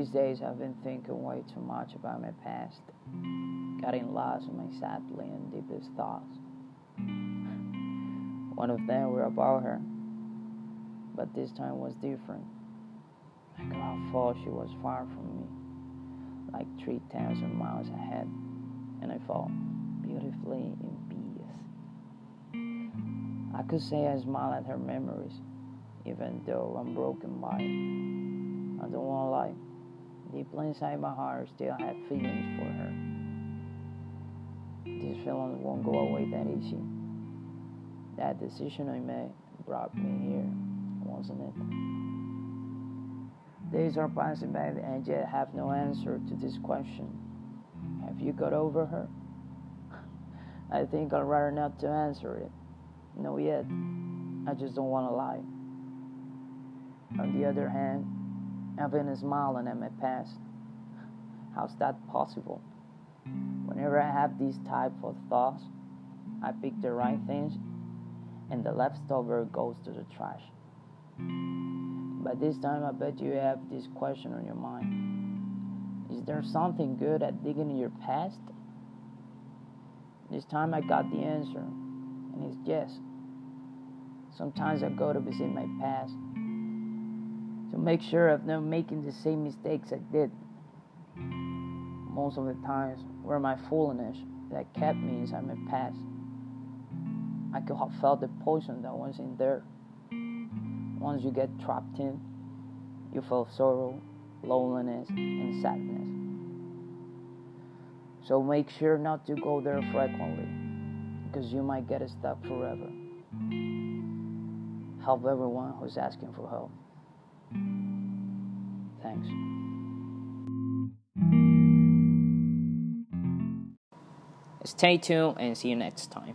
these days, I've been thinking way too much about my past, getting lost in my sadly and deepest thoughts. One of them were about her, but this time was different. Could have thought she was far from me, like 3,000 miles ahead, and I felt beautifully envious. I could say I smile at her memories, even though I'm broken by it. Deeply inside my heart, still have feelings for her. These feelings won't go away that easy. That decision I made brought me here, wasn't it? Days are passing by and yet have no answer to this question. Have you got over her? I think I'd rather not to answer it. No yet. I just don't want to lie. On the other hand, I've been smiling at my past. How's that possible? Whenever I have these type of thoughts, I pick the right things and the leftover goes to the trash. But this time, I bet you have this question on your mind Is there something good at digging in your past? This time, I got the answer, and it's yes. Sometimes I go to visit my past to make sure of not making the same mistakes I did. Most of the times were my foolishness that kept me inside my past. I could have felt the poison that was in there. Once you get trapped in, you feel sorrow, loneliness, and sadness. So make sure not to go there frequently because you might get stuck forever. Help everyone who's asking for help. Thanks. Stay tuned and see you next time.